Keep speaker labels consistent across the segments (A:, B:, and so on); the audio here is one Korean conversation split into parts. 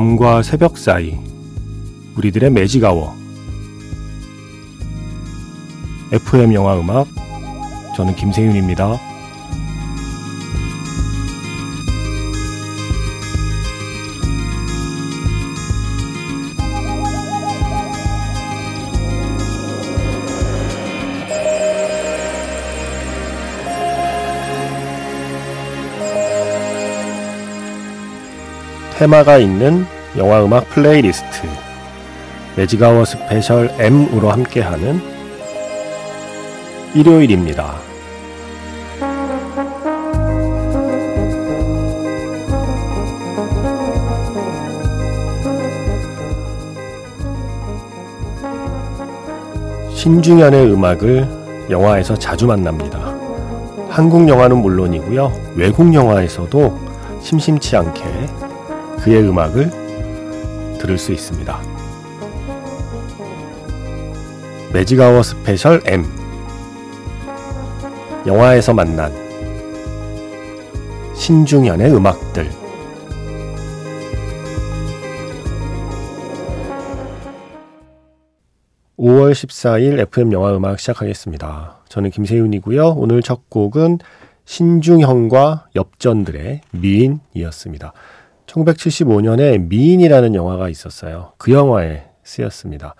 A: 밤과 새벽 사이 우리들의 매직아워 FM 영화 음악 저는 김세윤입니다. 테마가 있는 영화 음악 플레이리스트 매직아워 스페셜 M으로 함께하는 일요일입니다. 신중현의 음악을 영화에서 자주 만납니다. 한국 영화는 물론이고요. 외국 영화에서도 심심치 않게 그의 음악을 들을 수 있습니다. 매직아워 스페셜 M 영화에서 만난 신중현의 음악들 5월 14일 FM 영화 음악 시작하겠습니다. 저는 김세윤이고요. 오늘 첫 곡은 신중현과 엽전들의 미인이었습니다. 1975년에 미인이라는 영화가 있었어요. 그 영화에 쓰였습니다.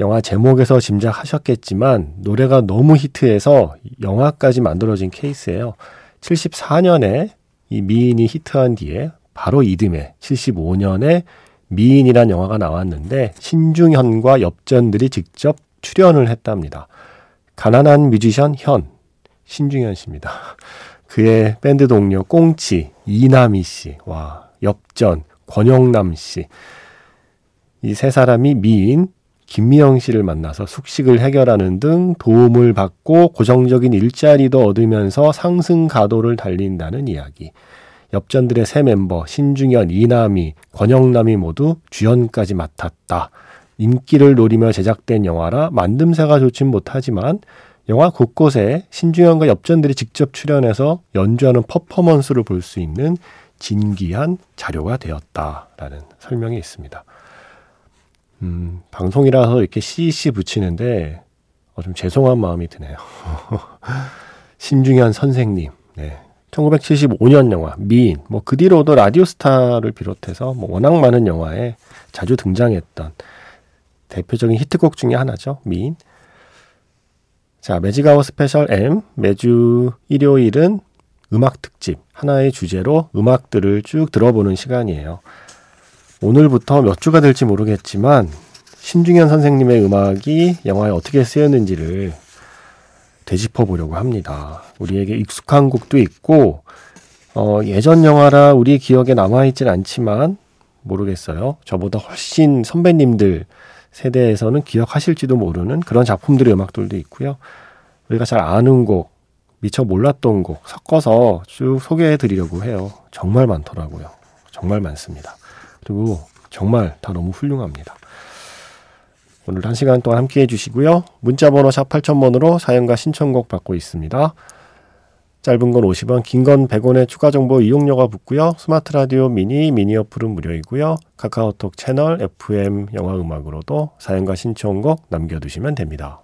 A: 영화 제목에서 짐작하셨겠지만 노래가 너무 히트해서 영화까지 만들어진 케이스예요. 74년에 이 미인이 히트한 뒤에 바로 이듬해 75년에 미인이란 영화가 나왔는데 신중현과 엽전들이 직접 출연을 했답니다. 가난한 뮤지션 현 신중현 씨입니다. 그의 밴드 동료 꽁치 이남희 씨. 와, 엽전, 권영남 씨. 이 세 사람이 미인 김미영 씨를 만나서 숙식을 해결하는 등 도움을 받고 고정적인 일자리도 얻으면서 상승 가도를 달린다는 이야기. 엽전들의 세 멤버 신중현, 이남희, 권영남이 모두 주연까지 맡았다. 인기를 노리며 제작된 영화라 만듦새가 좋진 못하지만 영화 곳곳에 신중현과 엽전들이 직접 출연해서 연주하는 퍼포먼스를 볼 수 있는 진기한 자료가 되었다라는 설명이 있습니다. 음, 방송이라서 이렇게 CC 붙이는데 어, 좀 죄송한 마음이 드네요. 신중현 선생님, 네. 1975년 영화 미인, 뭐 그 뒤로도 라디오스타를 비롯해서 뭐 워낙 많은 영화에 자주 등장했던 대표적인 히트곡 중의 하나죠. 미인. 자, 매직아워 스페셜 M 매주 일요일은 음악 특집 하나의 주제로 음악들을 쭉 들어보는 시간이에요. 오늘부터 몇 주가 될지 모르겠지만 신중현 선생님의 음악이 영화에 어떻게 쓰였는지를 되짚어 보려고 합니다. 우리에게 익숙한 곡도 있고 어, 예전 영화라 우리 기억에 남아 있진 않지만 모르겠어요. 저보다 훨씬 선배님들 세대에서는 기억하실지도 모르는 그런 작품들의 음악들도 있고요. 우리가 잘 아는 곡, 미처 몰랐던 곡 섞어서 쭉 소개해 드리려고 해요. 정말 많더라고요. 정말 많습니다. 그리고 정말 다 너무 훌륭합니다. 오늘 한 시간 동안 함께 해주시고요. 문자번호 샵 8000번으로 사연과 신청곡 받고 있습니다. 짧은 건 50원, 긴 건 100원의 추가 정보 이용료가 붙고요. 스마트 라디오 미니, 미니 어플은 무료이고요. 카카오톡 채널 FM 영화 음악으로도 사연과 신청곡 남겨두시면 됩니다.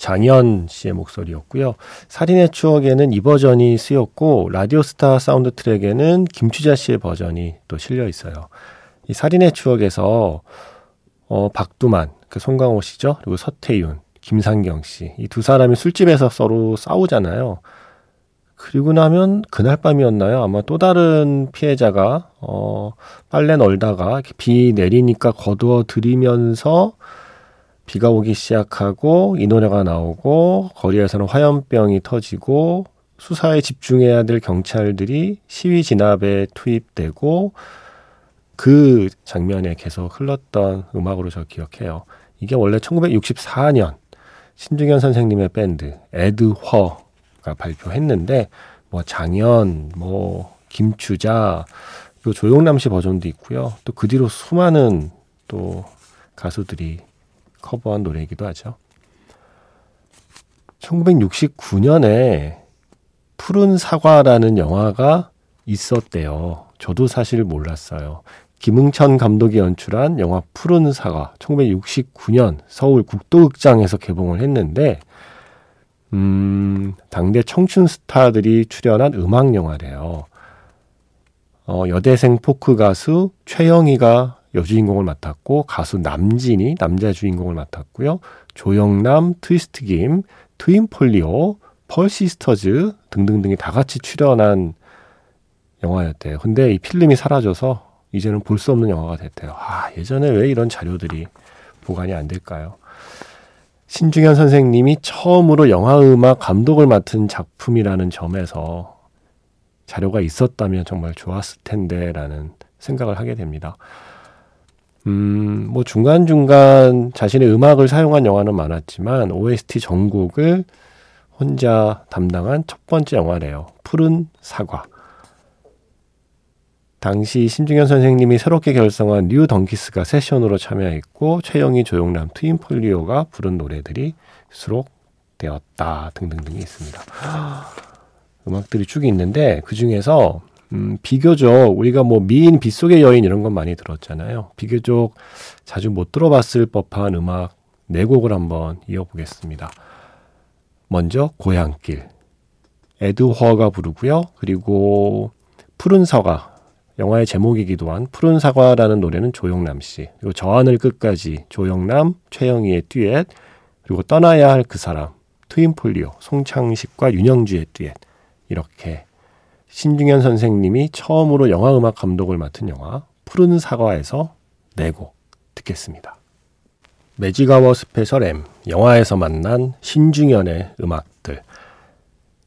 A: 장현 씨의 목소리였고요. 살인의 추억에는 이 버전이 쓰였고 라디오스타 사운드 트랙에는 김추자 씨의 버전이 또 실려 있어요. 이 살인의 추억에서 어, 박두만, 그 송강호 씨죠. 그리고 서태윤, 김상경 씨. 이 두 사람이 술집에서 서로 싸우잖아요. 그리고 나면 그날 밤이었나요? 아마 또 다른 피해자가 어 빨래 널다가 비 내리니까 거두어 들이면서 비가 오기 시작하고 이 노래가 나오고 거리에서는 화염병이 터지고 수사에 집중해야 될 경찰들이 시위 진압에 투입되고 그 장면에 계속 흘렀던 음악으로 저 기억해요. 이게 원래 1964년 신중현 선생님의 밴드 에드허가 발표했는데 뭐 장현, 뭐 김추자, 또 조용남 씨 버전도 있고요. 또 그 뒤로 수많은 또 가수들이 커버한 노래이기도 하죠. 1969년에 푸른 사과라는 영화가 있었대요. 저도 사실 몰랐어요. 김응천 감독이 연출한 영화 푸른 사과 1969년 서울 국도극장에서 개봉을 했는데 음, 당대 청춘 스타들이 출연한 음악 영화래요. 어, 여대생 포크 가수 최영희가 여주인공을 맡았고 가수 남진이 남자 주인공을 맡았고요. 조영남, 트위스트 김, 트윈폴리오, 펄시스터즈 등등등이 다 같이 출연한 영화였대요. 근데 이 필름이 사라져서 이제는 볼 수 없는 영화가 됐대요. 아, 예전에 왜 이런 자료들이 보관이 안 될까요? 신중현 선생님이 처음으로 영화음악 감독을 맡은 작품이라는 점에서 자료가 있었다면 정말 좋았을 텐데 라는 생각을 하게 됩니다. 음, 뭐 중간중간 자신의 음악을 사용한 영화는 많았지만 OST 전곡을 혼자 담당한 첫 번째 영화래요. 푸른 사과. 당시 신중현 선생님이 새롭게 결성한 뉴 덩키스가 세션으로 참여했고 최영희, 조영남, 트윈폴리오가 부른 노래들이 수록되었다 등등등이 있습니다. 음악들이 쭉 있는데 그 중에서 음, 비교적 우리가 뭐 미인 빗속의 여인 이런 건 많이 들었잖아요. 비교적 자주 못 들어봤을 법한 음악 네 곡을 한번 이어보겠습니다. 먼저 고향길 애드훠가 부르고요. 그리고 푸른 사과 영화의 제목이기도 한 푸른 사과라는 노래는 조영남 씨 그리고 저 하늘 끝까지 조영남 최영희의 듀엣 그리고 떠나야 할 그 사람 트윈폴리오 송창식과 윤형주의 듀엣 이렇게 신중현 선생님이 처음으로 영화 음악 감독을 맡은 영화 푸른 사과에서 네곡 듣겠습니다. 매직아워 스페셜 M 영화에서 만난 신중현의 음악들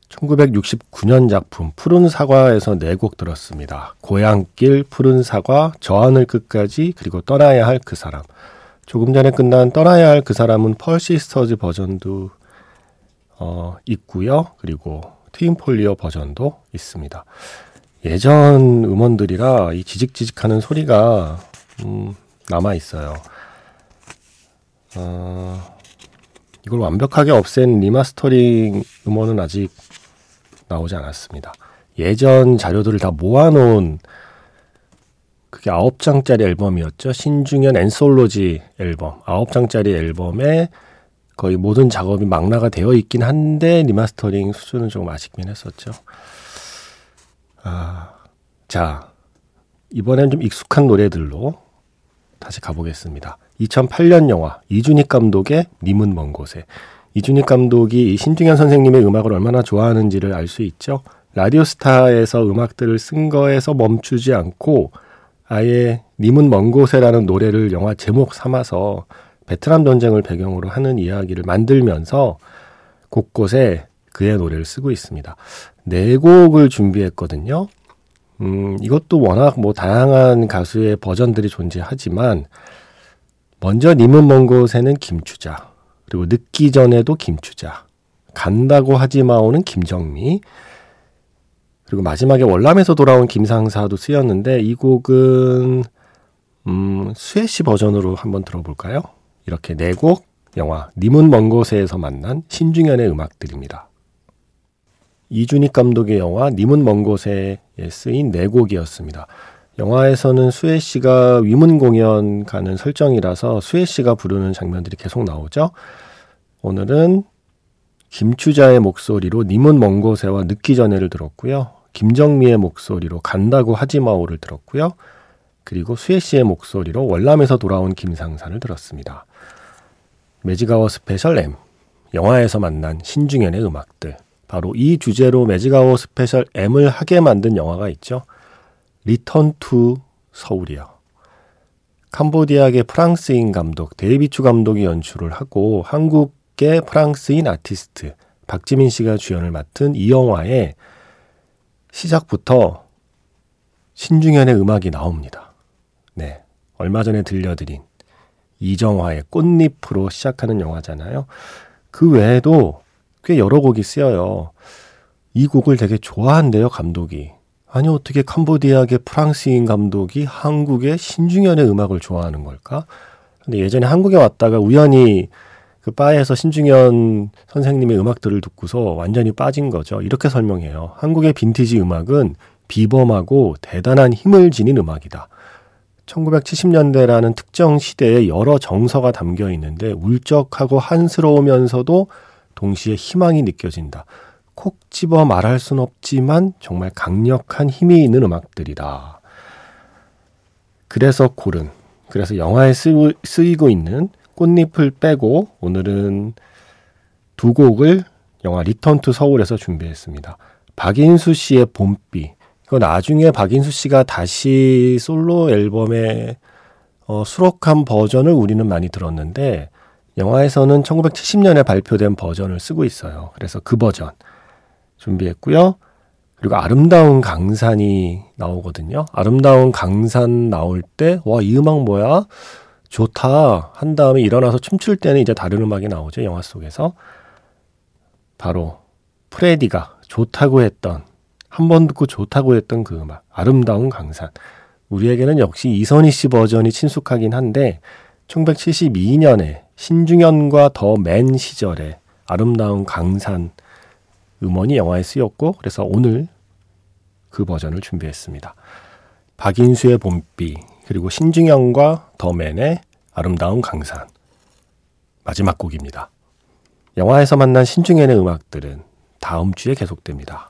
A: 1969년 작품 푸른 사과에서 네 곡 들었습니다. 고향길, 푸른 사과, 저 하늘 끝까지 그리고 떠나야 할 그 사람. 조금 전에 끝난 떠나야 할 그 사람은 펄시스터즈 버전도 어, 있고요. 그리고 트윈폴리오 버전도 있습니다. 예전 음원들이라 이 지직지직하는 소리가 음, 남아 있어요. 어, 이걸 완벽하게 없앤 리마스터링 음원은 아직 나오지 않았습니다. 예전 자료들을 다 모아놓은 그게 아홉 장짜리 앨범이었죠. 신중현 앤솔로지 앨범. 아홉 장짜리 앨범에 거의 모든 작업이 망라가 되어 있긴 한데 리마스터링 수준은 조금 아쉽긴 했었죠. 아, 자 이번엔 좀 익숙한 노래들로 다시 가보겠습니다. 2008년 영화 이준익 감독의 님은 먼 곳에 이준익 감독이 신중현 선생님의 음악을 얼마나 좋아하는지를 알 수 있죠. 라디오스타에서 음악들을 쓴 거에서 멈추지 않고 아예 님은 먼 곳에라는 노래를 영화 제목 삼아서 베트남 전쟁을 배경으로 하는 이야기를 만들면서 곳곳에 그의 노래를 쓰고 있습니다. 네 곡을 준비했거든요. 음, 이것도 워낙 뭐 다양한 가수의 버전들이 존재하지만 먼저 님은 먼 곳에는 김추자 그리고 늦기 전에도 김추자 간다고 하지 마오는 김정미 그리고 마지막에 월남에서 돌아온 김상사도 쓰였는데 이 곡은 음, 수혜 씨 버전으로 한번 들어볼까요? 이렇게 네 곡 영화 님은 먼 곳에서 만난 신중현의 음악들입니다. 이준익 감독의 영화 님은 먼 곳에 쓰인 네 곡이었습니다. 영화에서는 수혜 씨가 위문 공연 가는 설정이라서 수혜 씨가 부르는 장면들이 계속 나오죠. 오늘은 김추자의 목소리로 님은 먼 곳에와 늦기 전에를 들었고요. 김정미의 목소리로 간다고 하지마오를 들었고요. 그리고 수혜 씨의 목소리로 월남에서 돌아온 김상산을 들었습니다. 매직아워 스페셜 M 영화에서 만난 신중현의 음악들 바로 이 주제로 매직아워 스페셜 M을 하게 만든 영화가 있죠. 리턴 투 서울이요. 캄보디아계 프랑스인 감독 데이비 추 감독이 연출을 하고 한국계 프랑스인 아티스트 박지민 씨가 주연을 맡은 이 영화에 시작부터 신중현의 음악이 나옵니다. 네. 얼마 전에 들려드린 이정화의 꽃잎으로 시작하는 영화잖아요. 그 외에도 꽤 여러 곡이 쓰여요. 이 곡을 되게 좋아한대요, 감독이. 아니, 어떻게 캄보디아계 프랑스인 감독이 한국의 신중현의 음악을 좋아하는 걸까? 근데 예전에 한국에 왔다가 우연히 그 바에서 신중현 선생님의 음악들을 듣고서 완전히 빠진 거죠. 이렇게 설명해요. 한국의 빈티지 음악은 비범하고 대단한 힘을 지닌 음악이다. 1970년대라는 특정 시대에 여러 정서가 담겨 있는데 울적하고 한스러우면서도 동시에 희망이 느껴진다. 콕 집어 말할 순 없지만 정말 강력한 힘이 있는 음악들이다. 그래서 고른, 그래서 영화에 쓰이고 있는 꽃잎을 빼고 오늘은 두 곡을 영화 리턴 투 서울에서 준비했습니다. 박인수 씨의 봄비, 그 나중에 박인수 씨가 다시 솔로 앨범의 어, 수록한 버전을 우리는 많이 들었는데 영화에서는 1970년에 발표된 버전을 쓰고 있어요. 그래서 그 버전 준비했고요. 그리고 아름다운 강산이 나오거든요. 아름다운 강산 나올 때, 와, 이 음악 뭐야? 좋다. 한 다음에 일어나서 춤출 때는 이제 다른 음악이 나오죠. 영화 속에서. 바로 프레디가 좋다고 했던 한 번 듣고 좋다고 했던 그 음악, 아름다운 강산. 우리에게는 역시 이선희 씨 버전이 친숙하긴 한데, 1972년에 신중현과 더 맨 시절에 아름다운 강산 음원이 영화에 쓰였고, 그래서 오늘 그 버전을 준비했습니다. 박인수의 봄비, 그리고 신중현과 더 맨의 아름다운 강산. 마지막 곡입니다. 영화에서 만난 신중현의 음악들은 다음 주에 계속됩니다.